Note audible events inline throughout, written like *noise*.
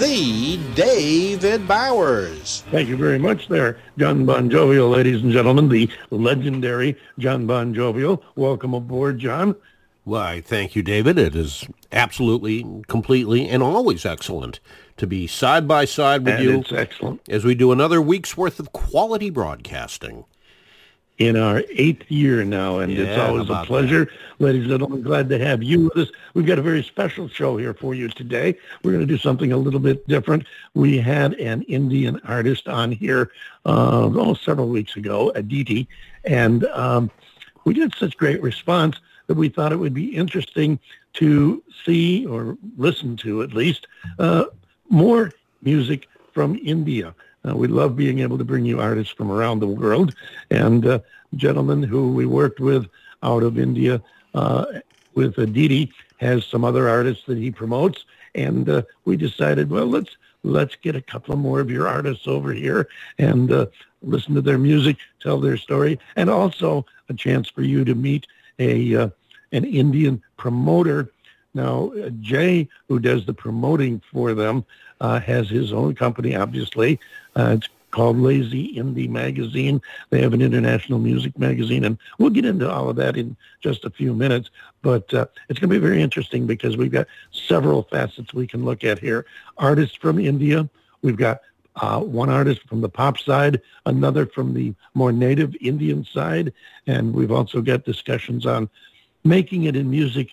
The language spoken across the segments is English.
the David Bowers. Thank you very much there, John Bon Jovial, ladies and gentlemen, the legendary John Bon Jovial. Welcome aboard, John. Why, thank you, David. It is absolutely, completely, and always excellent to be side by side with and you it's excellent. as we do another week's worth of quality broadcasting. In our eighth year now, and it's always a pleasure, ladies and gentlemen. Glad to have you with us. We've got a very special show here for you today. We're going to do something a little bit different. We had an Indian artist on here uh, oh, several weeks ago, Aditi, and um, we got such great response that we thought it would be interesting to see or listen to at least uh, more music from India. Uh, we love being able to bring you artists from around the world and uh, gentleman who we worked with out of India uh, with Aditi has some other artists that he promotes. And uh, we decided, well, let's let's get a couple more of your artists over here and uh, listen to their music, tell their story, and also a chance for you to meet a uh, an Indian promoter. Now, Jay, who does the promoting for them, uh, has his own company, obviously. Uh, it's called Lazy Indie Magazine. They have an international music magazine, and we'll get into all of that in just a few minutes. But uh, it's going to be very interesting because we've got several facets we can look at here. Artists from India. We've got uh, one artist from the pop side, another from the more native Indian side, and we've also got discussions on making it in music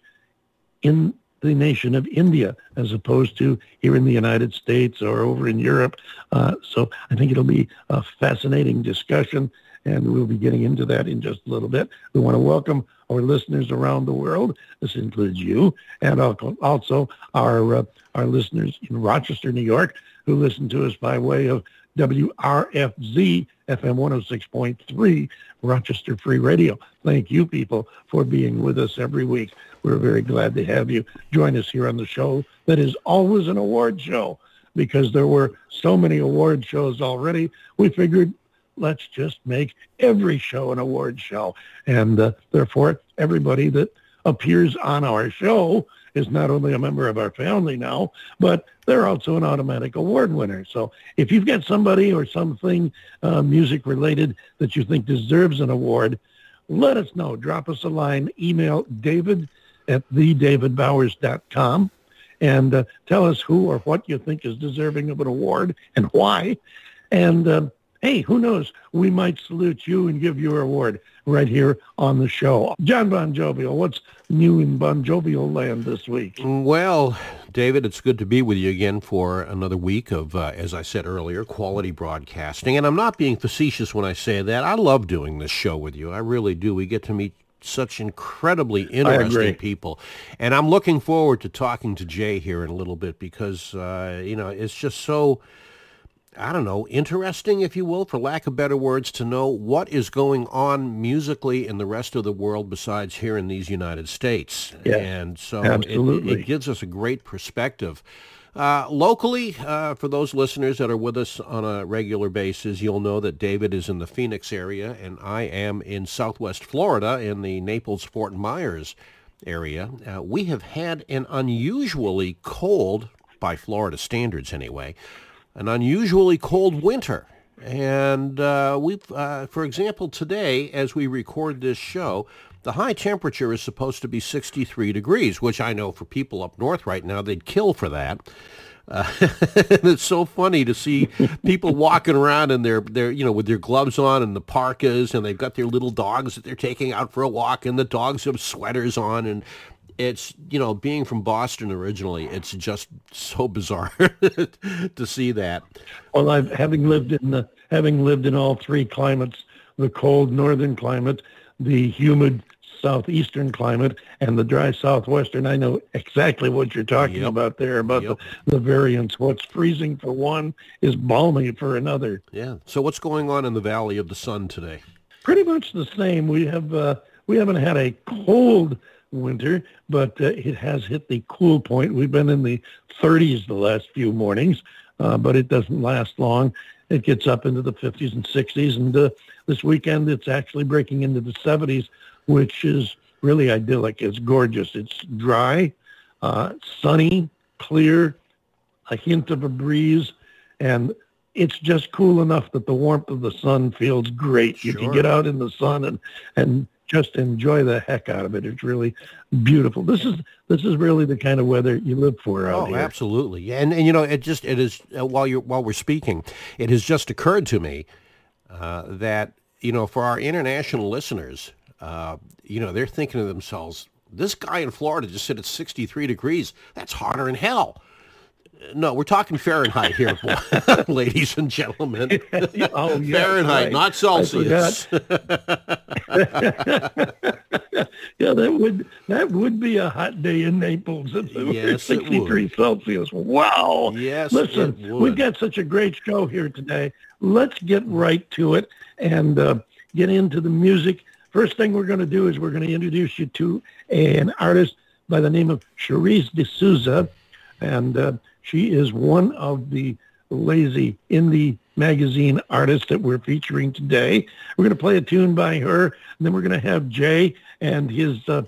in the nation of India as opposed to here in the United States or over in Europe. Uh, so I think it'll be a fascinating discussion, and we'll be getting into that in just a little bit. We want to welcome our listeners around the world. This includes you, and also our uh, our listeners in Rochester, New York, who listen to us by way of WRFZ FM 106.3 Rochester Free Radio. Thank you, people, for being with us every week. We're very glad to have you join us here on the show that is always an award show because there were so many award shows already. We figured let's just make every show an award show. And uh, therefore, everybody that appears on our show is not only a member of our family now, but they're also an automatic award winner. So if you've got somebody or something uh, music related that you think deserves an award, let us know. Drop us a line. Email david at thedavidbowers.com and uh, tell us who or what you think is deserving of an award and why. And uh, hey, who knows? We might salute you and give you an award right here on the show. John Bon Jovial, what's new in Bon Jovial land this week? Well, David, it's good to be with you again for another week of, uh, as I said earlier, quality broadcasting. And I'm not being facetious when I say that. I love doing this show with you. I really do. We get to meet such incredibly interesting people. And I'm looking forward to talking to Jay here in a little bit because, uh, you know, it's just so... I don't know, interesting, if you will, for lack of better words, to know what is going on musically in the rest of the world besides here in these United States. Yes, and so. It, it gives us a great perspective. Uh, locally, uh, for those listeners that are with us on a regular basis, you'll know that David is in the Phoenix area and I am in southwest Florida in the Naples-Fort Myers area. Uh, we have had an unusually cold, by Florida standards anyway, an unusually cold winter. And uh, we've, uh, for example, today, as we record this show, the high temperature is supposed to be 63 degrees, which I know for people up north right now, they'd kill for that. Uh, *laughs* it's so funny to see people walking around their, their, you know, with their gloves on and the parkas, and they've got their little dogs that they're taking out for a walk, and the dogs have sweaters on, and it's you know being from Boston originally, it's just so bizarre *laughs* to see that. Well, I've having lived in the having lived in all three climates, the cold northern climate, the humid southeastern climate and the dry southwestern. I know exactly what you're talking Yep. about there about Yep. the, the variance. What's freezing for one is balmy for another. Yeah. So what's going on in the Valley of the Sun today? Pretty much the same. We have uh, we haven't had a cold winter, but uh, it has hit the cool point. We've been in the 30s the last few mornings, uh, but it doesn't last long. It gets up into the 50s and 60s, and uh, this weekend it's actually breaking into the 70s, which is really idyllic. It's gorgeous. It's dry, uh, sunny, clear, a hint of a breeze, and it's just cool enough that the warmth of the sun feels great. You Sure. can get out in the sun and and just enjoy the heck out of it. It's really beautiful. This is this is really the kind of weather you live for out Oh, here. absolutely. And, and you know, it just it is uh, while you are while we're speaking, it has just occurred to me uh, that you know for our international listeners, uh, you know, they're thinking to themselves, this guy in Florida just said it's 63 degrees. That's hotter than hell. No, we're talking Fahrenheit here, *laughs* ladies and gentlemen. *laughs* oh, Fahrenheit, right. not Celsius. *laughs* Yeah, that would that would be a hot day in Naples. If it were Yes, it 63 Celsius. Wow. Yes, Listen, it we've got such a great show here today. Let's get right to it and uh, get into the music. First thing we're going to do is we're going to introduce you to an artist by the name of Sherise D'Souza, and uh, she is one of the lazy indie magazine artists that we're featuring today. We're going to play a tune by her, and then we're going to have Jay and his. Uh,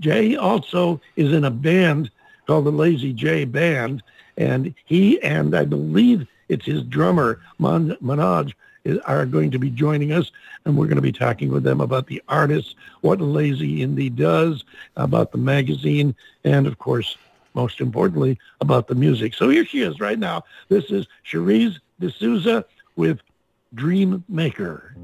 Jay also is in a band called the Lazy J Band, and he and I believe it's his drummer Man- Manoj is, are going to be joining us, and we're going to be talking with them about the artists, what Lazy Indie does, about the magazine, and of course, most importantly, about the music. So here she is right now. This is Sherise D'Souza with Dream Maker.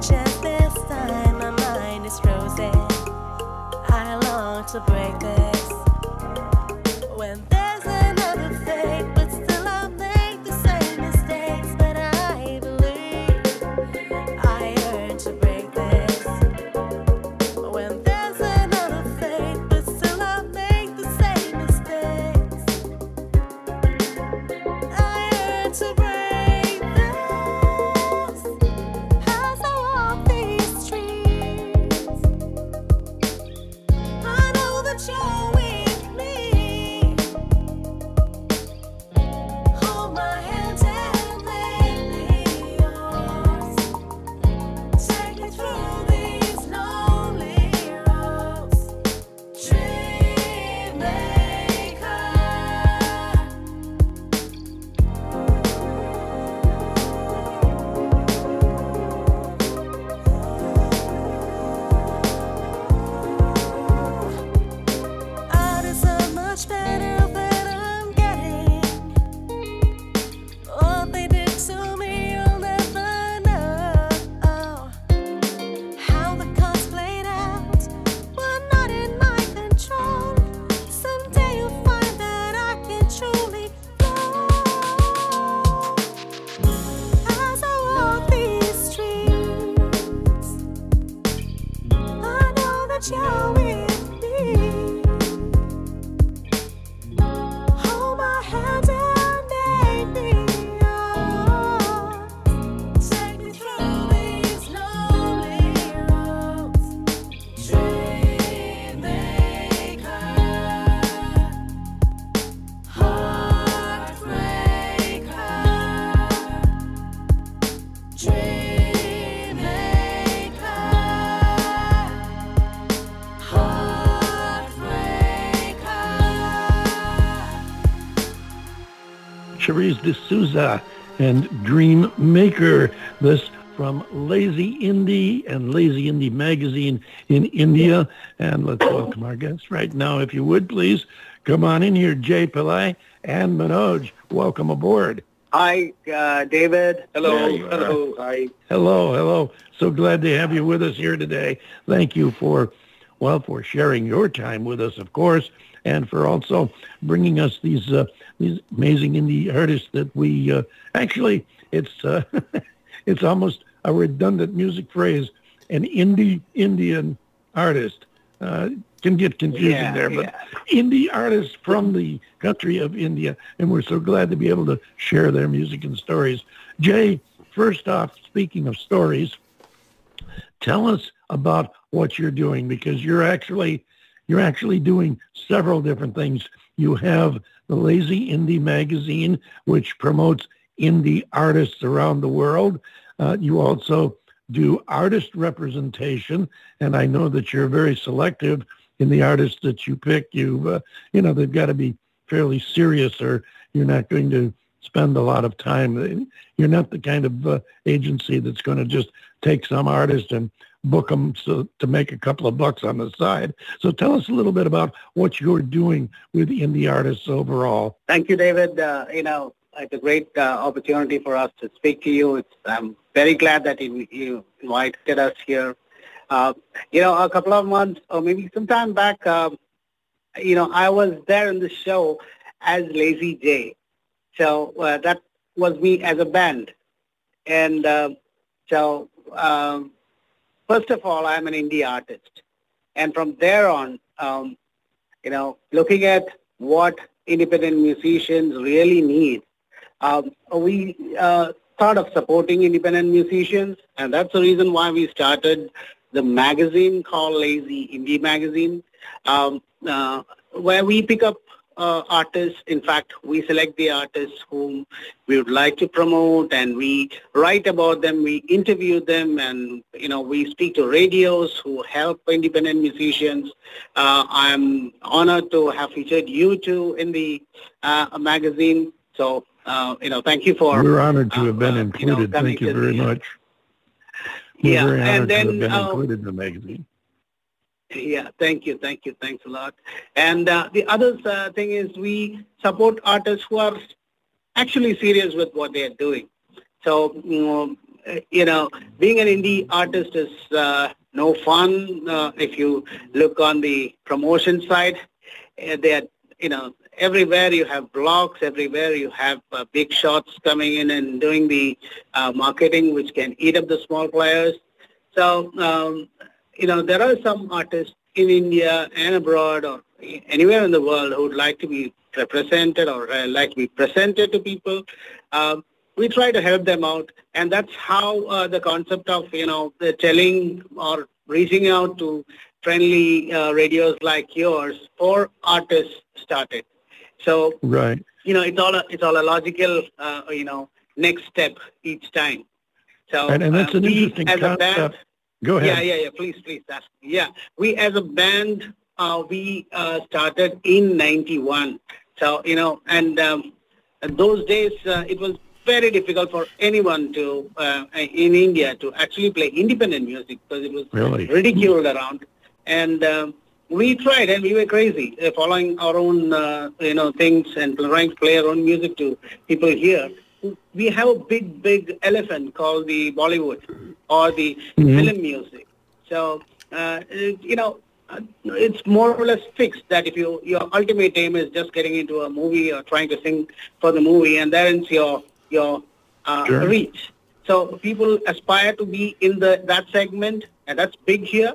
A this time? My mind is frozen. I long to break this. Sherise D'Souza and Dream Maker. This from Lazy Indie and Lazy Indie Magazine in India. And let's welcome our guests right now, if you would, please. Come on in here, Jay Pillai and Manoj. Welcome aboard. Hi, uh, David. Hello. There you are. Hello. Hi. Hello, hello. So glad to have you with us here today. Thank you for, well, for sharing your time with us, of course, and for also bringing us these uh, these amazing indie artists that we uh, actually it's uh, *laughs* it's almost a redundant music phrase, an indie Indian artist. Uh, can get confusing Yeah, there, but yeah. indie artists from the country of India, and we're so glad to be able to share their music and stories. Jay, first off, speaking of stories, tell us about what you're doing because you're actually you're actually doing several different things. You have the Lazy Indie magazine, which promotes indie artists around the world. Uh, you also do artist representation, and I know that you're very selective in the artists that you pick. You, uh, you know, they've got to be fairly serious, or you're not going to spend a lot of time. You're not the kind of uh, agency that's going to just take some artist and book them so, to make a couple of bucks on the side. So tell us a little bit about what you're doing with indie artists overall. Thank you, David. Uh, you know, it's a great uh, opportunity for us to speak to you. It's, I'm very glad that you, you invited us here. Uh, you know, a couple of months or maybe some time back, um, you know, I was there in the show as Lazy J. So uh, that was me as a band. And uh, so, um, first of all, I'm an indie artist. And from there on, um, you know, looking at what independent musicians really need, um, we uh, thought of supporting independent musicians, and that's the reason why we started the magazine called Lazy Indie Magazine, um, uh, where we pick up uh, artists. In fact, we select the artists whom we would like to promote, and we write about them. We interview them, and you know, we speak to radios who help independent musicians. Uh, I'm honored to have featured you two in the uh, magazine. So, uh, you know, thank you for We're honored to uh, have been uh, you know, included. Thank you very much. We're Yeah, and then, uh, included in the magazine. Yeah, thank you, thank you, thanks a lot. And uh, the other uh, thing is we support artists who are actually serious with what they are doing. So, mm, uh, you know, being an indie artist is uh, no fun. Uh, if you look on the promotion side, uh, they are, you know, everywhere you have blogs, everywhere you have big shots coming in and doing the marketing, which can eat up the small players. So, um, you know, there are some artists in India and abroad or anywhere in the world who would like to be represented or uh, like to be presented to people. Um, we try to help them out, and that's how uh, the concept of you know the telling or reaching out to friendly uh, radios like yours for artists started. So Right. you know it's all a, it's all a logical uh, you know next step each time. So And, and that's uh, an we interesting a band, concept. Go ahead. yeah, yeah, yeah. Please, please ask. Yeah, we as a band, uh, we uh, started in '91. So you know, and um, those days uh, it was very difficult for anyone to uh, in India to actually play independent music because it was Really? ridiculed around. And um, we tried, and we were crazy, uh, following our own uh, you know things and trying to play our own music to people here. We have a big, big elephant called the Bollywood or the Mhm. film music. So, uh, you know, uh, it's more or less fixed that if you your ultimate aim is just getting into a movie or trying to sing for the movie, and that ends your your uh, Sure. reach. So people aspire to be in the that segment, and that's big here.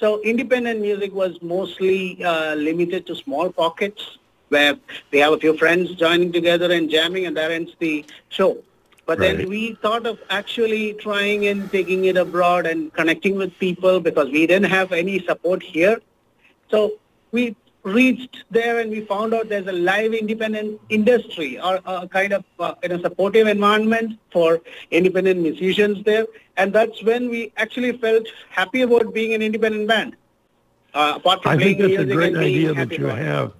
So independent music was mostly uh, limited to small pockets where we have a few friends joining together and jamming, and that ends the show. But Right. then we thought of actually trying and taking it abroad and connecting with people because we didn't have any support here. So we reached there and we found out there's a live independent industry or a kind of uh, in a supportive environment for independent musicians there. And that's when we actually felt happy about being an independent band. Uh, apart from I think that's a great being idea that you have.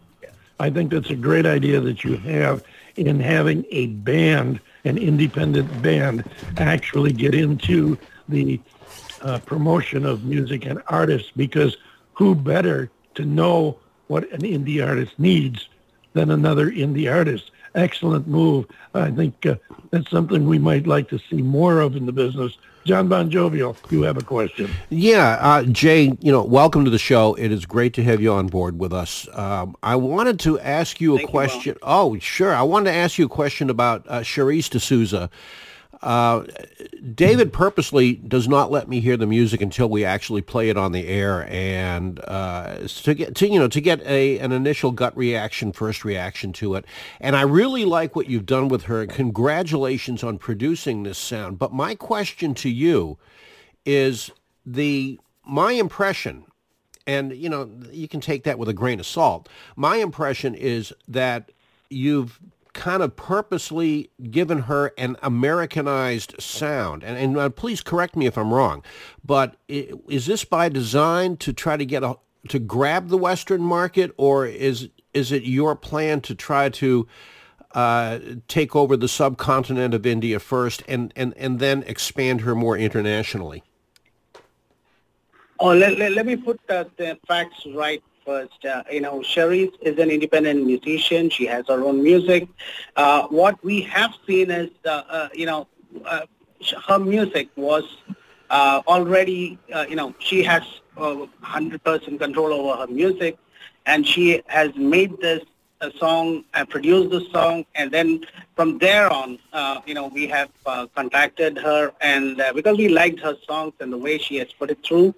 I think that's a great idea that you have in having a band, an independent band, actually get into the uh, promotion of music and artists because who better to know what an indie artist needs than another indie artist? Excellent move. I think uh, that's something we might like to see more of in the business. John Bon Jovial, you have a question. Yeah, uh, Jay, you know, welcome to the show. It is great to have you on board with us. Um, I wanted to ask you a Thank you, question. oh, sure. I wanted to ask you a question about uh, Sherise D'Souza. Uh, David purposely does not let me hear the music until we actually play it on the air, and uh, to get to you know to get a an initial gut reaction, first reaction to it. And I really like what you've done with her. Congratulations on producing this sound. But my question to you is the my impression and you know you can take that with a grain of salt my impression is that you've kind of purposely given her an americanized sound and, and uh, please correct me if i'm wrong but is this by design to try to get a to grab the western market or is is it your plan to try to uh, take over the subcontinent of India first and, and, and then expand her more internationally? Oh, let, let, let me put uh, the facts right first. Uh, you know, Sherise is an independent musician. She has her own music. Uh, what we have seen is, uh, uh, you know, uh, her music was uh, already, you know, she has uh, 100% control over her music, and she has made this a song and produced the song, and then from there on, uh, you know, we have uh, contacted her, and uh, because we liked her songs and the way she has put it through,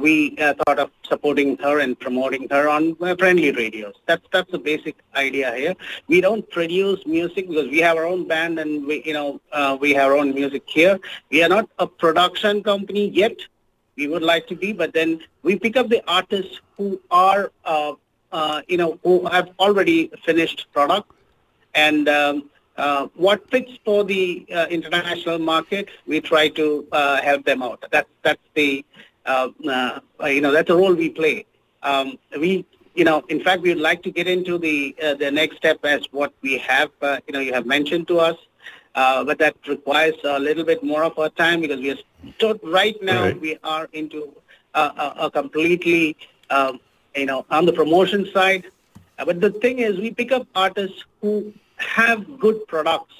we uh, thought of supporting her and promoting her on uh, friendly radios. That's that's the basic idea here. We don't produce music because we have our own band and we, you know, uh, we have our own music here. We are not a production company yet. We would like to be, but then we pick up the artists who are, uh, uh, you know, who have already finished product and um, uh, what fits for the uh, international market, we try to uh, help them out. That's that's the uh, uh, you know that's the role we play. Um, we you know in fact we'd like to get into the uh, the next step as what we have uh, you know you have mentioned to us. Uh, but that requires a little bit more of our time because we are so right now Right. we are into a, a, a completely um, you know on the promotion side uh, But the thing is, we pick up artists who have good products.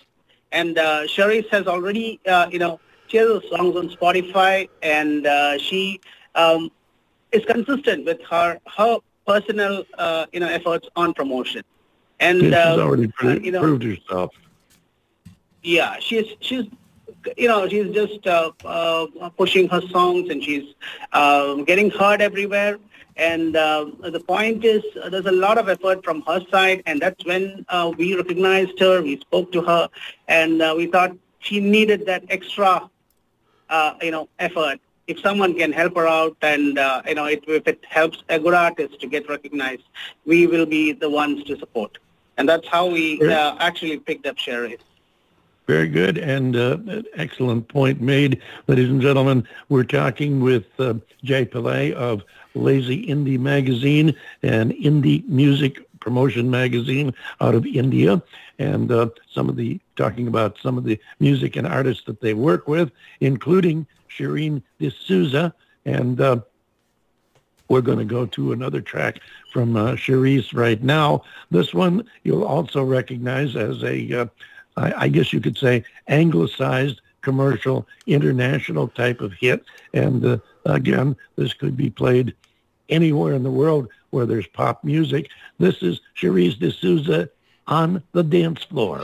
And uh, has already, uh, you know, she has her songs on Spotify, and uh, she um, is consistent with her her personal, uh, you know, efforts on promotion. And She's uh, already uh, pro- you know, proved herself. yeah, she's she's you know she's just uh, uh, pushing her songs and she's uh, getting heard everywhere. And uh, the point is, uh, there's a lot of effort from her side, and that's when uh, we recognized her. We spoke to her, and uh, we thought she needed that extra, uh, you know, effort. If someone can help her out, and uh, you know, it, if it helps a good artist to get recognized, we will be the ones to support. And that's how we uh, actually picked up Sherry. Very good and uh, excellent point made. Ladies and gentlemen, we're talking with uh, Jay Pillay of Lazy Indie Magazine, an indie music promotion magazine out of India. And uh, some of the, talking about some of the music and artists that they work with, including Shireen D'Souza. And uh, we're going to go to another track from uh, Sherise right now. This one you'll also recognize as a, uh, I, I guess you could say, anglicized commercial international type of hit. And uh, again, this could be played anywhere in the world where there's pop music. This is Sherise D'Souza on the dance floor.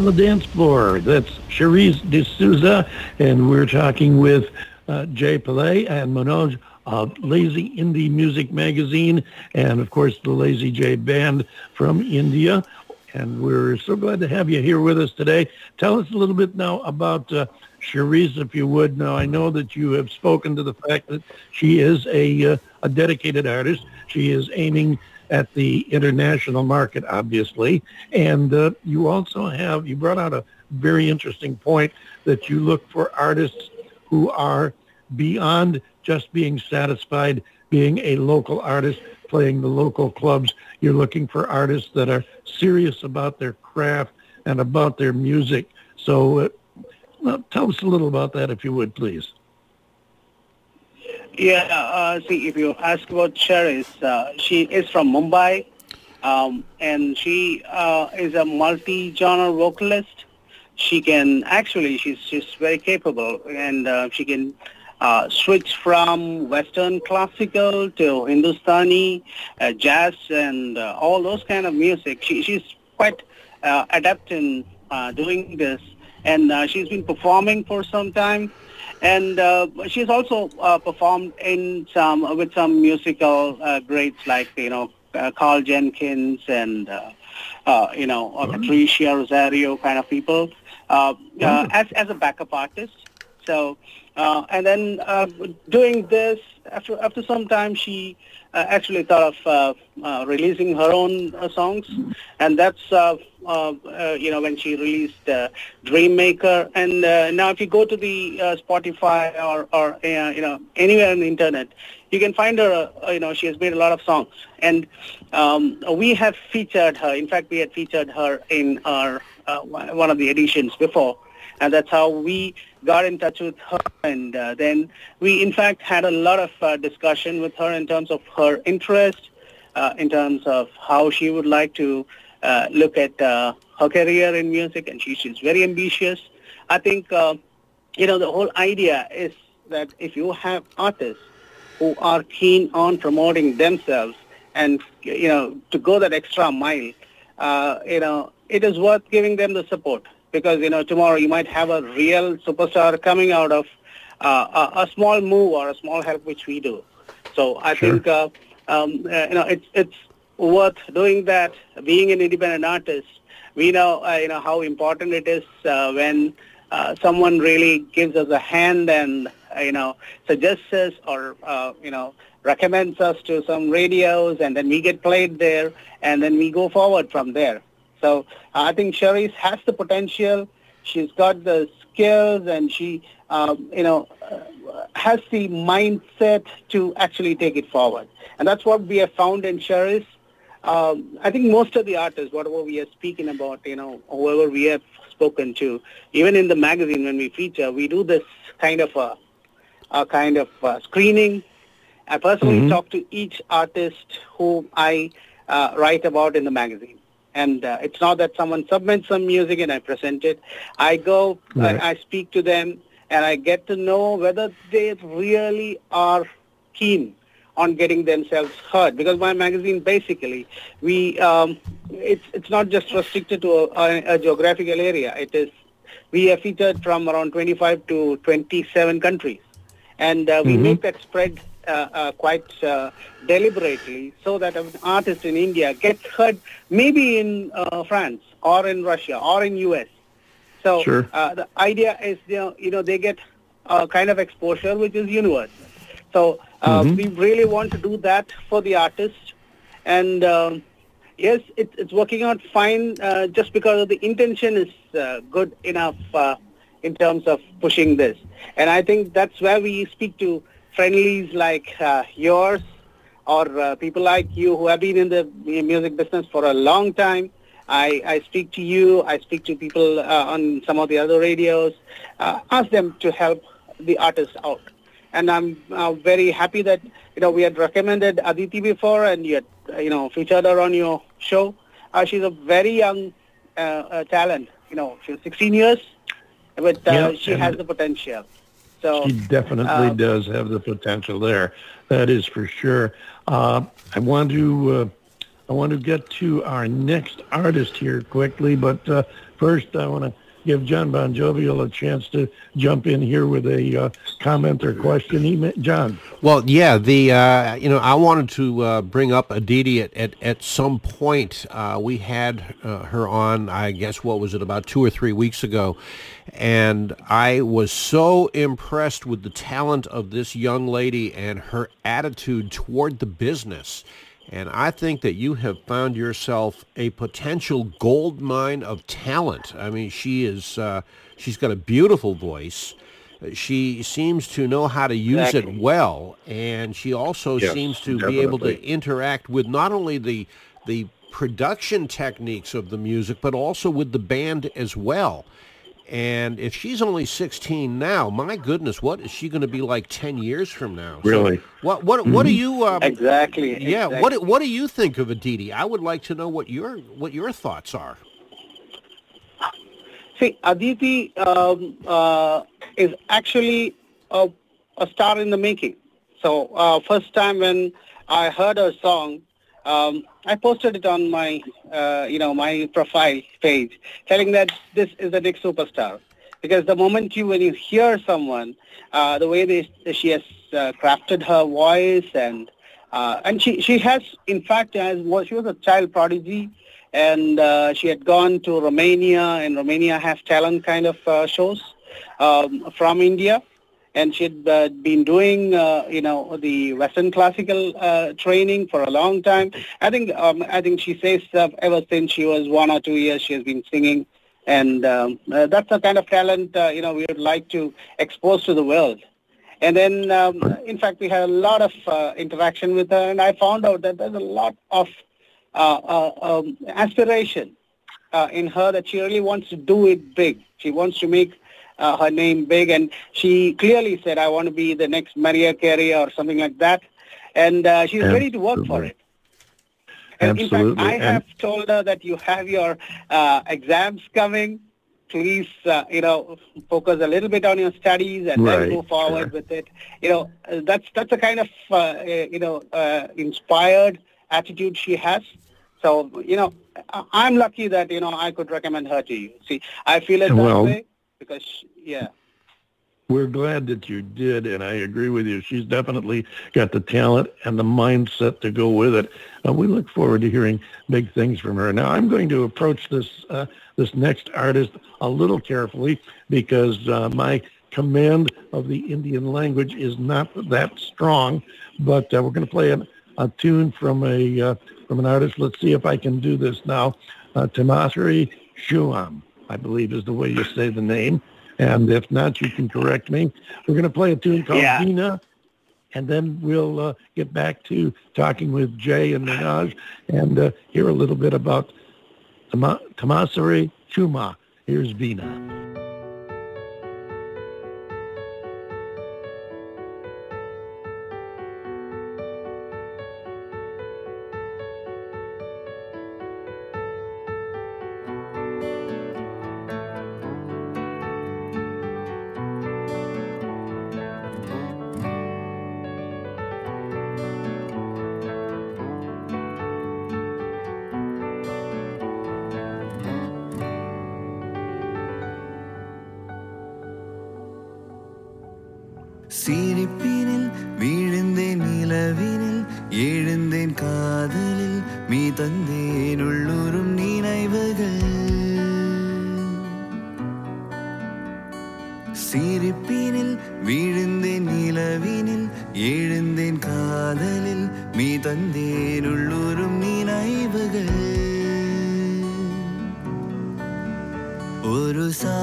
On the dance floor. That's Sherise D'Souza, and we're talking with uh, Jay Pillay and Manoj of Lazy Indie Music Magazine, and of course the Lazy J Band from India. And we're so glad to have you here with us today. Tell us a little bit now about uh, Sherise, if you would. Now, I know that you have spoken to the fact that she is a, uh, a dedicated artist. She is aiming at the international market, obviously. And uh, you also have, you brought out a very interesting point that you look for artists who are beyond just being satisfied being a local artist, playing the local clubs. You're looking for artists that are serious about their craft and about their music. So uh, well, tell us a little about that, if you would, please. Yeah, uh, see, if you ask about Cheris, uh, she is from Mumbai, um, and she uh, is a multi-genre vocalist. She can actually, she's she's very capable, and uh, she can uh, switch from Western classical to Hindustani, uh, jazz, and uh, all those kind of music. She, she's quite uh, adept in uh, doing this, and uh, she's been performing for some time. And uh, she's also uh, performed in some with some musical uh, greats like you know uh, Karl Jenkins and uh, uh, you know uh, Patricia Rosario kind of people. Uh, uh, as as a backup artist. So uh, and then uh, doing this after after some time she actually thought of uh, uh, releasing her own uh, songs, and that's uh, uh, uh, you know when she released uh, Dreammaker. And uh, now if you go to the uh, Spotify or or uh, you know anywhere on the internet, you can find her. Uh, you know she has made a lot of songs, and um, we have featured her. In fact, we had featured her in our uh, one of the editions before and that's how we got in touch with her. And uh, then we, in fact, had a lot of uh, discussion with her in terms of her interest, uh, in terms of how she would like to uh, look at uh, her career in music, and she, she's very ambitious. I think, uh, you know, the whole idea is that if you have artists who are keen on promoting themselves and, you know, to go that extra mile, you know, it is worth giving them the support because you know tomorrow you might have a real superstar coming out of uh, a, a small move or a small help which we do. So I Sure. think uh, um, uh, you know it's it's worth doing that. Being an independent artist, we know uh, you know how important it is uh, when uh, someone really gives us a hand and uh, you know suggests us or uh, you know recommends us to some radios and then we get played there and then we go forward from there. So I think Sherise has the potential. She's got the skills, and she, um, you know, uh, has the mindset to actually take it forward. And that's what we have found in Sherise. Um, I think most of the artists, whatever we are speaking about, you know, whoever we have spoken to, even in the magazine when we feature, we do this kind of a, a kind of uh screening. I personally talk to each artist who I uh, write about in the magazine. And uh, it's not that someone submits some music and I present it. I go, Right. I, I speak to them, and I get to know whether they really are keen on getting themselves heard. Because my magazine, basically, we um, it's it's not just restricted to a, a, a geographical area. It is we are featured from around 25 to 27 countries and uh, we make that spread quite uh, deliberately so that an artist in India gets heard maybe in uh, France or in Russia or in US. So Sure. uh, the idea is you know, you know they get a kind of exposure which is universal. So uh, we really want to do that for the artist, and um, yes, it, it's working out fine uh, just because the intention is uh, good enough uh, in terms of pushing this. And I think that's where we speak to friendlies like uh, yours or uh, people like you who have been in the music business for a long time. I, I speak to you. I speak to people uh, on some of the other radios. Uh, ask them to help the artist out. And I'm uh, very happy that you know we had recommended Aditi before, and you had you know featured her on your show. Uh, she's a very young uh, uh, talent. You know, she's 16 years, but uh, Yeah, she has the potential. So She definitely Uh, does have the potential there. That is for sure. Uh, I want to uh, I want to get to our next artist here quickly, but uh, first I want to give John Bon Jovial a chance to jump in here with a uh, comment or question. He John. Well, yeah, the uh, you know I wanted to uh, bring up Aditi at, at, at some point. Uh, we had uh, her on, I guess, what was it, about two or three weeks ago, and I was so impressed with the talent of this young lady and her attitude toward the business. And I think that you have found yourself a potential gold mine of talent. I mean, she is uh, she's got a beautiful voice. She seems to know how to use Exactly. it well, and she also Yes, seems to be able to interact with not only the the production techniques of the music, but also with the band as well. And if she's only 16 now, my goodness, what is she going to be like 10 years from now? So Really? what what what do you um, exactly. yeah, exactly. what what do you think of Aditi? I would like to know what your what your thoughts are. See, Aditi um, uh, is actually a, a star in the making. So uh, first time when I heard her song, um, I posted it on my, uh, you know, my profile page, telling that this is a big superstar. because the moment you when you hear someone, uh, the way they, she has uh, crafted her voice and uh, and she she has in fact as was she was a child prodigy and uh, she had gone to Romania and Romania has talent kind of uh, shows um, from India and she'd uh, been doing, uh, you know, the Western classical uh, training for a long time. I think, um, I think she says ever since she was one or two years, she has been singing, and um, uh, that's the kind of talent, uh, you know, we would like to expose to the world. And then, um, in fact, we had a lot of uh, interaction with her, and I found out that there's a lot of um, aspiration in her that she really wants to do it big. She wants to make uh, her name big, and she clearly said, "I want to be the next Mariah Carey or something like that," and uh, she's ready to work for Absolutely. it. And in fact, I And- have told her that you have your uh, exams coming. Please, uh, you know, focus a little bit on your studies and Right, then go forward sure. with it. You know, that's that's a kind of uh, uh, you know uh, inspired attitude she has. So you know, I'm lucky that you know I could recommend her to you. See, I feel it that Well- way because yeah. We're glad that you did, and I agree with you. She's definitely got the talent and the mindset to go with it. Uh, we look forward to hearing big things from her. Now, I'm going to approach this uh, this next artist a little carefully because uh, my command of the Indian language is not that strong. But uh, we're going to play a, a tune from a uh, from an artist. Let's see if I can do this now. Uh, Tamasri Shuam, I believe, is the way you say the name. And if not, you can correct me. We're going to play a tune called Yeah. And then we'll uh, get back to talking with Jay and Manoj and uh, hear a little bit about Tamasari Chuma. Here's Vina.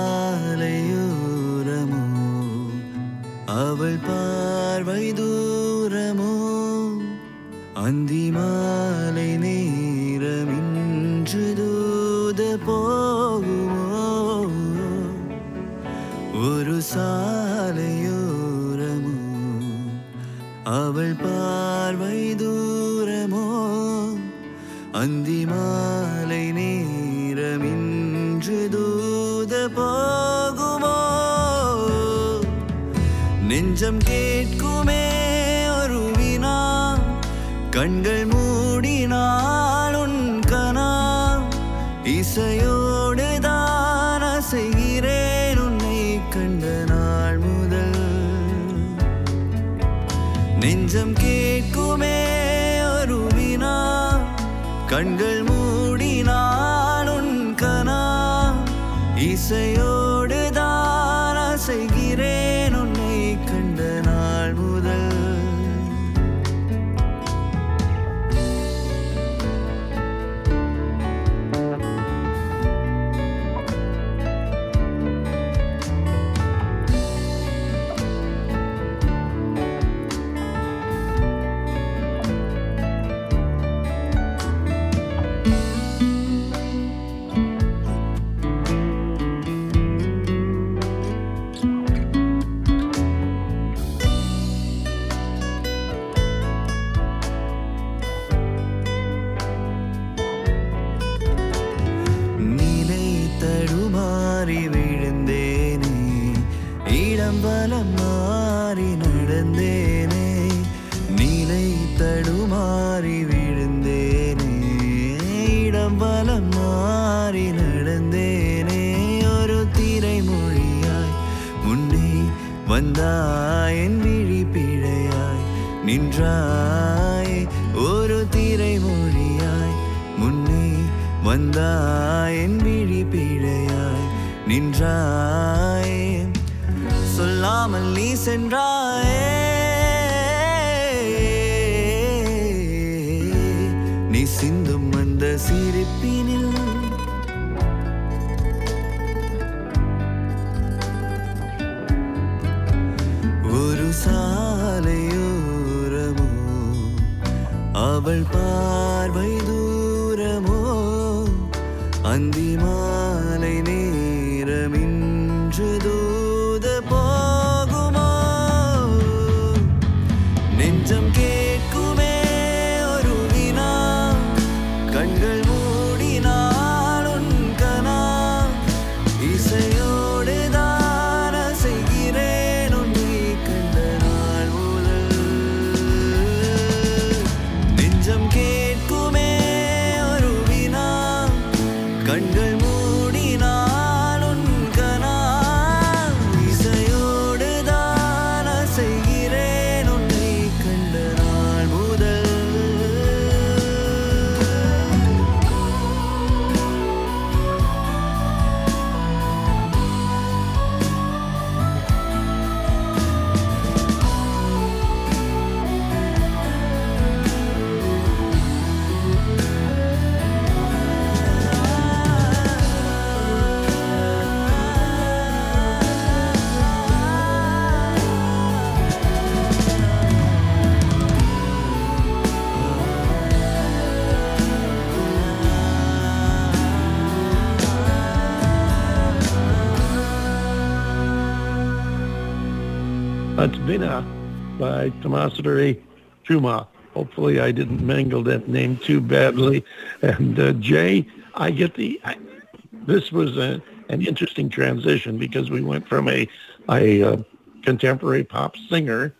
சாலையோரமோ அவள் பார்வை தூரமோ? அந்தி மாலை நேரமின்று தூத போகுமோ? ஒரு சாலையோரமோ? அவள் பார்வை தூரமோ? அந்தி மாலை ജംജം ഗേറ്റ് കുമേ ഒരു വീണ കൺകൾ நடந்தேனே நிலை தடுமாறி விழுந்தேனே இடம் பலம் மாறி நடந்தேனே ஒரு திரை மொழியாய் முன்னே வந்தாய் என் விழி பிழையாய் நின்றாய் ஒரு திரை மொழியாய் முன்னே வந்தாய் என் விழி பிழையாய் நின்றாய். சொல்லாமல் நீ சென்றாயே by Tomasari Chuma. Hopefully I didn't mangle that name too badly. And uh, Jay, I get the, I, this was a, an interesting transition because we went from a, a uh, contemporary pop singer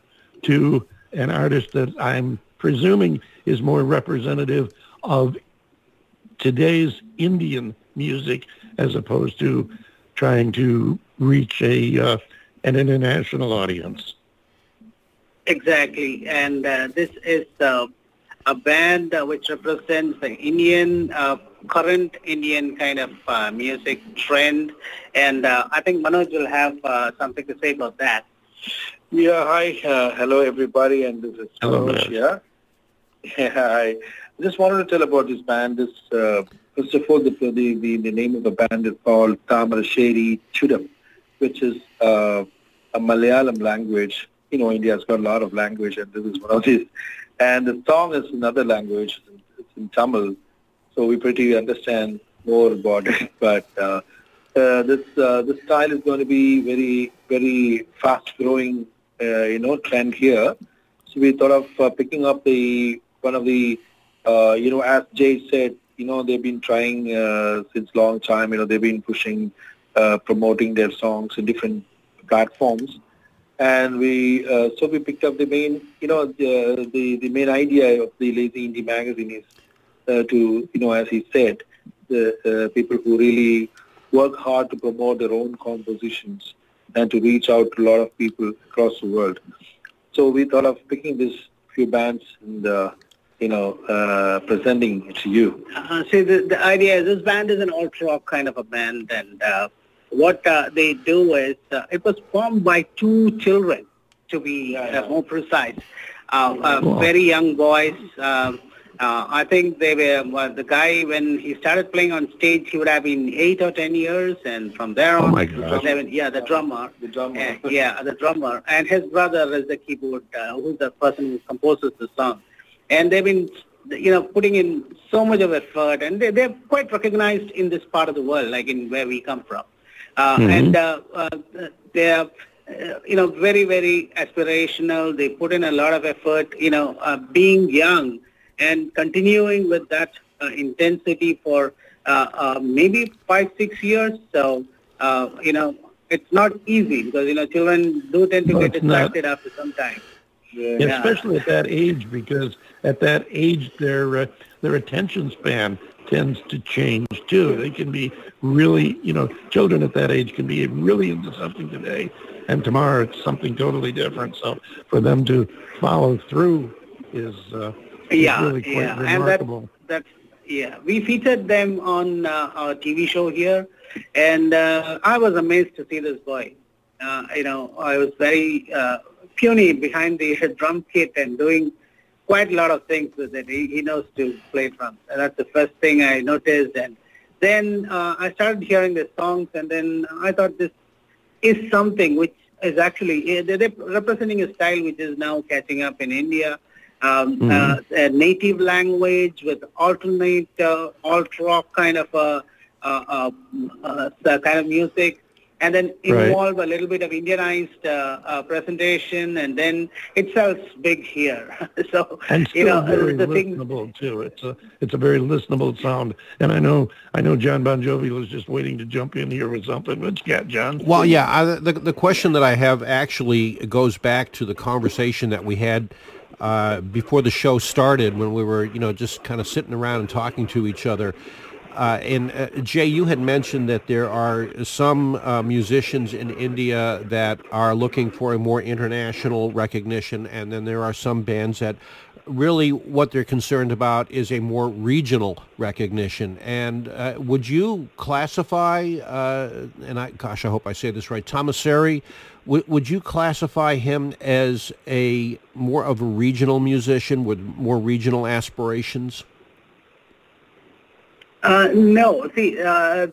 to an artist that I'm presuming is more representative of today's Indian music as opposed to trying to reach a uh, an international audience. Exactly, and uh, this is uh, a band uh, which represents the Indian, uh, current Indian kind of uh, music trend, and uh, I think Manoj will have uh, something to say about that. Yeah, hi. Uh, hello, everybody, and this is Hello, Manoj Manoj. here. *laughs* Yeah, I just wanted to tell about this band. This, uh, first of all, the, the, the, the name of the band is called Tamil Thamarassery Churam, which is uh, a Malayalam language. You know, India's got a lot of language, and this is one of these. And the song is another language. It's in Tamil, so we pretty understand more about it. *laughs* But uh, uh, this uh, this style is going to be very very fast growing uh, you know trend here. So we thought of uh, picking up the one of the uh, you know as Jay said you know they've been trying since long time you know they've been pushing promoting their songs in different platforms and we uh, so we picked up the main you know the the, the main idea of the Lazie indie magazine is uh, to you know as he said the uh, people who really work hard to promote their own compositions and to reach out to a lot of people across the world. So we thought of picking these few bands and uh, you know uh, presenting it to you. Uh, see, the, the idea is this band is an alt rock kind of a band, and uh, what uh, they do is uh, it was formed by two children, to be uh, more precise. Uh, uh, Wow. very young boys. Um, uh, I think they were well, the guy when he started playing on stage. He would have been eight or ten years, and from there Oh on, my gosh. they were- yeah, the drummer. the drummer yeah, the drummer, and his brother is the keyboard, uh, who's the person who composes the song. And they've been, you know, putting in so much of effort, and they, they're quite recognized in this part of the world, like in where we come from. Uh, Mhm. And uh, uh, they're, uh, you know, very, very aspirational. They put in a lot of effort, you know, uh, being young and continuing with that uh, intensity for uh, uh, maybe five, six years. So, uh, you know, it's not easy because, you know, children do tend to No, get it's not. distracted after some time. Yeah. especially at that age, because at that age their uh, their attention span tends to change too. They can be really, you know, children at that age can be really into something today, and tomorrow it's something totally different. So for them to follow through is, uh, is Yeah, really quite yeah, and that, that's yeah. We featured them on uh, our TV show here, and uh, I was amazed to see this boy. Uh, you know, I was very uh, puny behind the *laughs* drum kit and doing quite a lot of things with it. He, he knows to play drums, and that's the first thing I noticed. And then uh, I started hearing the songs, and then I thought this is something which is actually eh, they're representing a style which is now catching up in India. Um, uh, a native language with alternate uh, alt rock kind of a uh, uh, uh, kind of music, and then Right. involve a little bit of Indianized uh, uh, presentation, and then it sells big here. *laughs* so and you know very the thing. listenable too. It's a it's a very listenable sound, and I know I know John Bon Jovi was just waiting to jump in here with something. What you got, John? Well, yeah, I, the, the question that I have actually goes back to the conversation that we had uh, before the show started when we were, you know, just kind of sitting around and talking to each other. Uh, and uh, Jay, you had mentioned that there are some uh, musicians in India that are looking for a more international recognition, and then there are some bands that really what they're concerned about is a more regional recognition. And uh, would you classify, uh, and I, gosh, I hope I say this right, Tomaseri, w- would you classify him as a more of a regional musician with more regional aspirations? Uh, no, see, uh,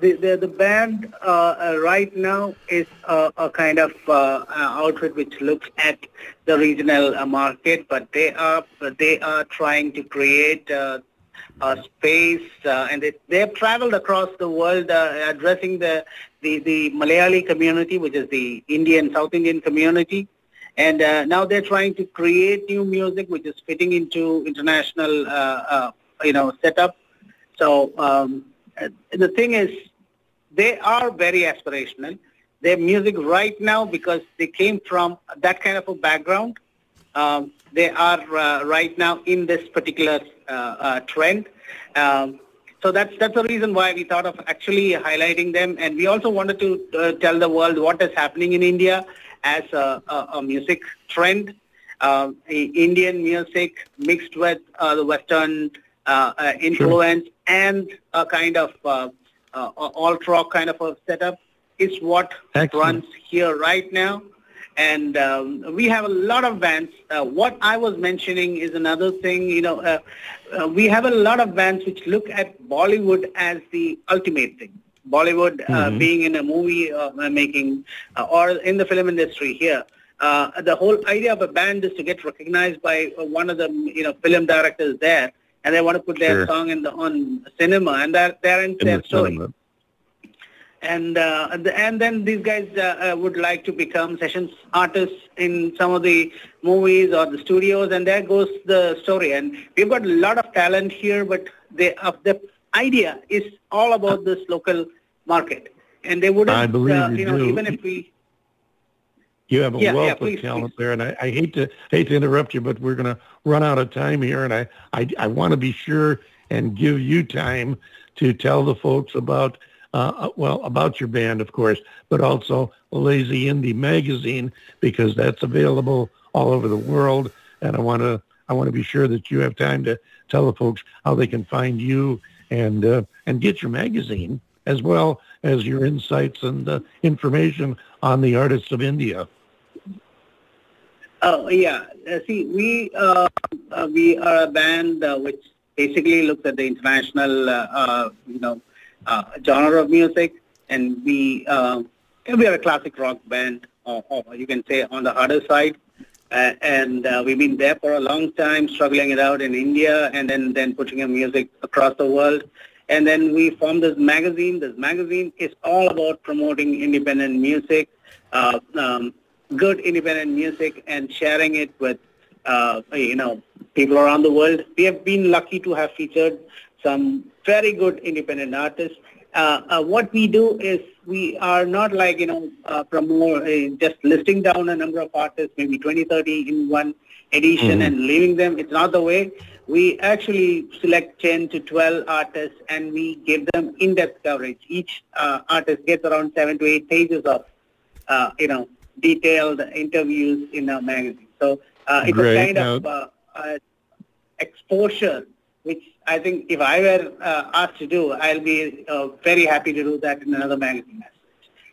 the, the the band uh, uh, right now is uh, a kind of uh, outfit which looks at the regional market, but they are they are trying to create uh, a space, uh, and they they have traveled across the world uh, addressing the, the the Malayali community, which is the Indian South Indian community. And now they're trying to create new music which is fitting into international, you know, setup. So um, the thing is, they are very aspirational. Their music right now, because they came from that kind of a background, um, they are uh, right now in this particular uh, uh, trend. Um, so that's that's the reason why we thought of actually highlighting them, and we also wanted to uh, tell the world what is happening in India as a, a, a music trend. Um, Indian music mixed with uh, the Western uh, uh, influence and a kind of uh, uh, alt rock kind of a setup is what Excellent. runs here right now. And um, we have a lot of bands. Uh, what I was mentioning is another thing. You know, uh, uh, we have a lot of bands which look at Bollywood as the ultimate thing. Bollywood uh, being in a movie uh, making uh, or in the film industry here. Uh, the whole idea of a band is to get recognized by one of the you know film directors there, and they want to put their Sure. song in the on cinema, and that they're in In their the story cinema. and uh, and the- and then these guys uh, uh, would like to become sessions artists in some of the movies or the studios, and there goes the story. And we've got a lot of talent here, but they, uh, the idea is all about this local market, and they wouldn't, I believe uh, you you know, do. even if we. You have a Yeah, yeah, wealth please, of talent please. there, and I, I hate to hate to interrupt you, but we're going to run out of time here, and I, I, I want to be sure and give you time to tell the folks about uh, uh, well about your band, of course, but also Lazie Indie Magazine because that's available all over the world, and I want to I want to be sure that you have time to tell the folks how they can find you and uh, and get your magazine as well as your insights and uh, information on the artists of India. Oh yeah. Uh, see, we uh, uh, we are a band which basically looks at the international, you know, genre of music, and we we are a classic rock band, or, or you can say on the harder side. Uh, and uh, we've been there for a long time, struggling it out in India, and then then putting our music across the world. And then we formed this magazine. This magazine is all about promoting independent music, uh, um, good independent music, and sharing it with uh, you know people around the world. We have been lucky to have featured some very good independent artists. Uh, uh, what we do is we are not like you know uh, promote uh, just listing down a number of artists, maybe 20, 30 in one edition and leaving them. It's not the way. We actually select 10 to 12 artists and we give them in-depth coverage. Each uh, artist gets around seven to eight pages of uh, you know, detailed interviews in our magazine. So uh, it's Great. a kind of uh, uh, exposure, which I think if I were uh, asked to do, I'll be uh, very happy to do that in another magazine.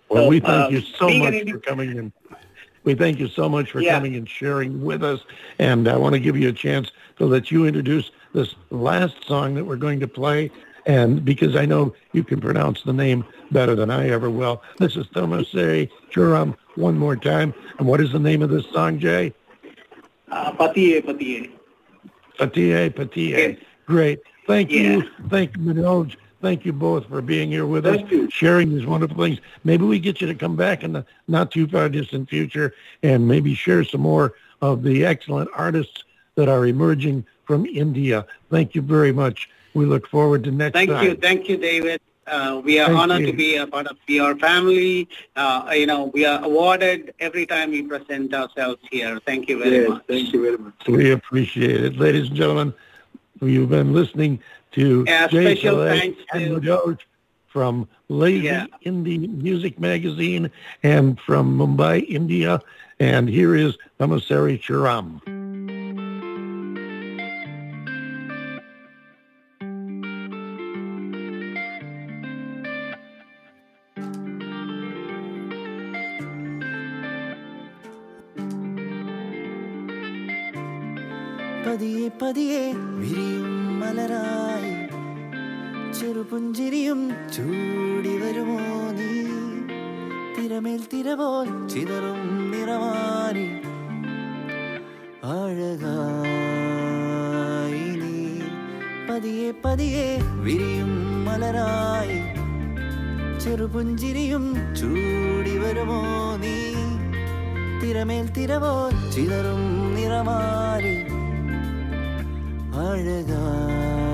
Well, So, we thank uh, you so much for coming in. We thank you so much for Yeah. coming and sharing with us. And I want to give you a chance to let you introduce this last song that we're going to play. And because I know you can pronounce the name better than I ever will, this is Tomasei Churam one more time. And what is the name of this song, Jay? Uh, Patiye, Patiye. Patie. Yes. Great. Thank you. Thank you, Manoj. Thank you both for being here with Thank us, you. sharing these wonderful things. Maybe we get you to come back in the not too far distant future and maybe share some more of the excellent artists that are emerging from India. Thank you very much. We look forward to next Thank time. you. Thank you, David. Uh, we are Thank honored you. to be a part of your family. Uh, you know, we are awarded every time we present ourselves here. Thank you very Yes, much. thank you very much. We appreciate it. Ladies and gentlemen, you've been listening to Yeah, Jay special thanks and to- Manoj from Lazie Yeah. Indie Music Magazine and from Mumbai, India. And here is Commissary Charam. പതിയെ വിരിയും മലരായി. ചെറുപുഞ്ചിരിയും ചൂടി വരുമോ നീ? തിരമേൽ തിരപോൽ ചിതറും നിറവാനി. അഴകായി നീ. പതിയെ പതിയെ വിരിയും മലരായി. ചെറുപുഞ്ചിരിയും ചൂടി വരുമോ നീ? തിരമേൽ തിരവോ ചിതറും നിറമാരി அழகா.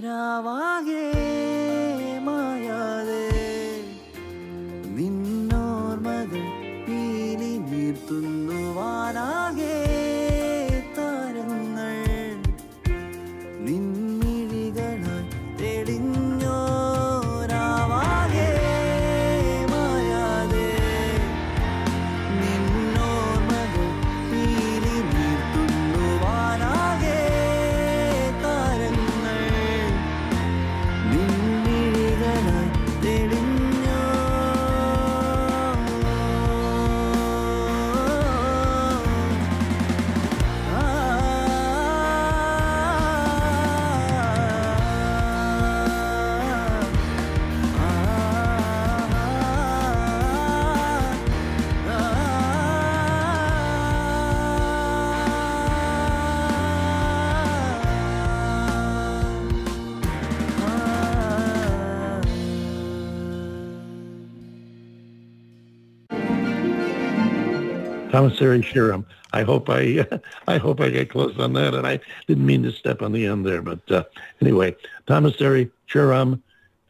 रावागे Commissary Shiram. I hope I *laughs* I hope I get close on that, and I didn't mean to step on the end there. But uh, anyway, Commissary Shiram,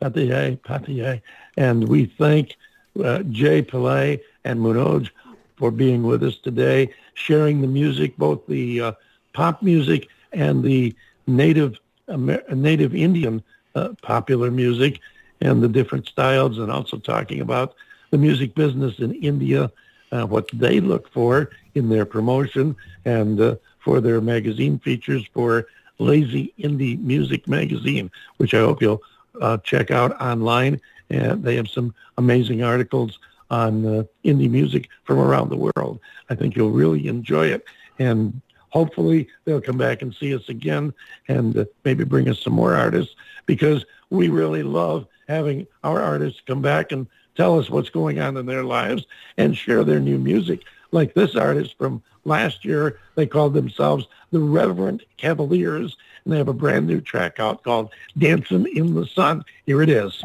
Patiye, Patiye, and we thank uh, Jay Pillay and Manoj for being with us today, sharing the music, both the uh, pop music and the native Amer- native Indian uh, popular music and the different styles, and also talking about the music business in India, uh, what they look for in their promotion and uh, for their magazine features for Lazie Indie Music Magazine, which I hope you'll uh, check out online. And they have some amazing articles on uh, indie music from around the world. I think you'll really enjoy it. And hopefully they'll come back and see us again and uh, maybe bring us some more artists because we really love having our artists come back and tell us what's going on in their lives and share their new music. Like this artist from last year, they called themselves the Reverend Cavaliers, and they have a brand new track out called Dancing in the Sun. Here it is.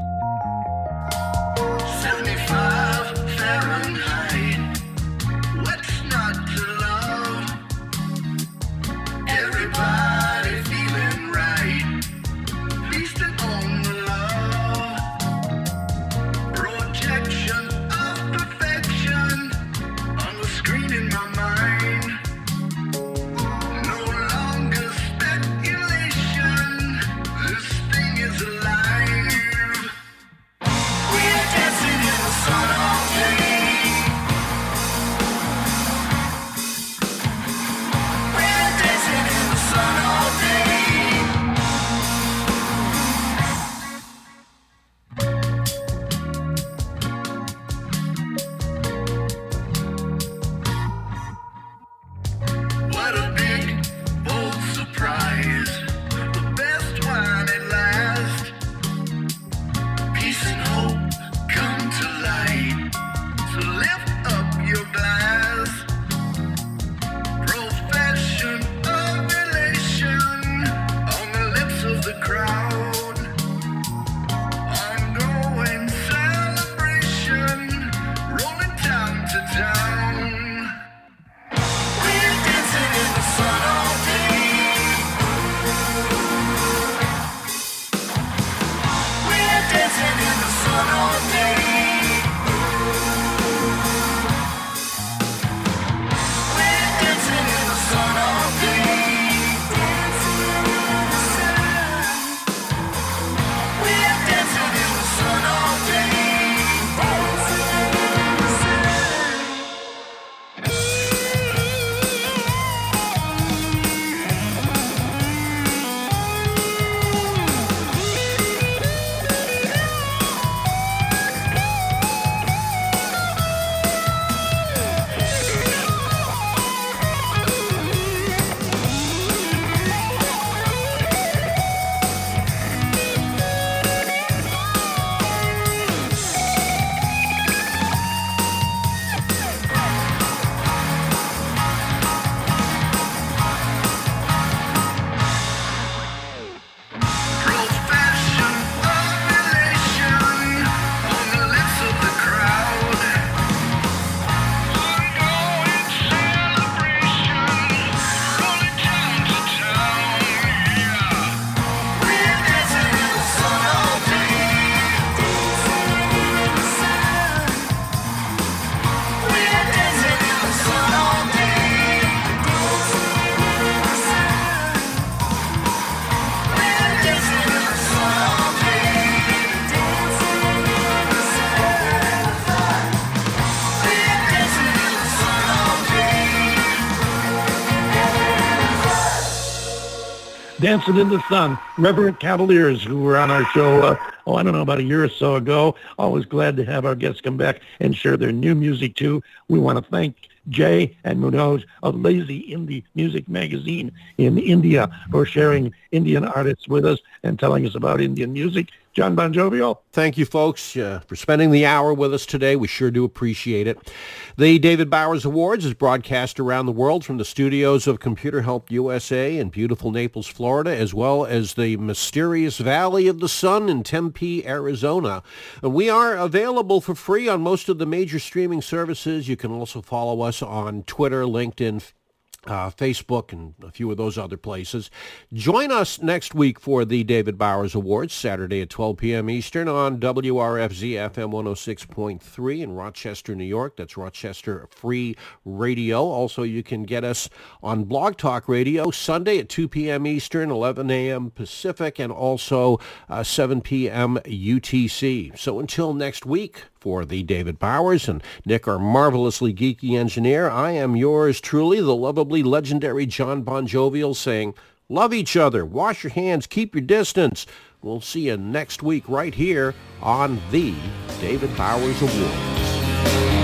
Dancing in the Sun, Reverend Cavaliers, who were on our show, uh, oh, I don't know, about a year or so ago. Always glad to have our guests come back and share their new music, too. We want to thank Jay and Manoj of Lazie Indie Music Magazine in India for sharing Indian artists with us and telling us about Indian music. John Bon Jovial. Thank you, folks, uh, for spending the hour with us today. We sure do appreciate it. The David Bowers Awards is broadcast around the world from the studios of Computer Help USA in beautiful Naples, Florida, as well as the mysterious Valley of the Sun in Tempe, Arizona. We are available for free on most of the major streaming services. You can also follow us on Twitter, LinkedIn, uh, Facebook and a few of those other places. Join us next week for the David Bowers Awards, Saturday at 12 p.m. Eastern on WRFZ FM 106.3 in Rochester, New York. That's Rochester Free Radio. Also, you can get us on Blog Talk Radio Sunday at 2 p.m. Eastern, 11 a.m. Pacific, and also uh, 7 p.m. UTC. So until next week, for the David Bowers and Nick, our marvelously geeky engineer. I am yours truly, the lovably legendary John Bon Jovial, saying, love each other, wash your hands, keep your distance. We'll see you next week right here on the David Bowers Awards.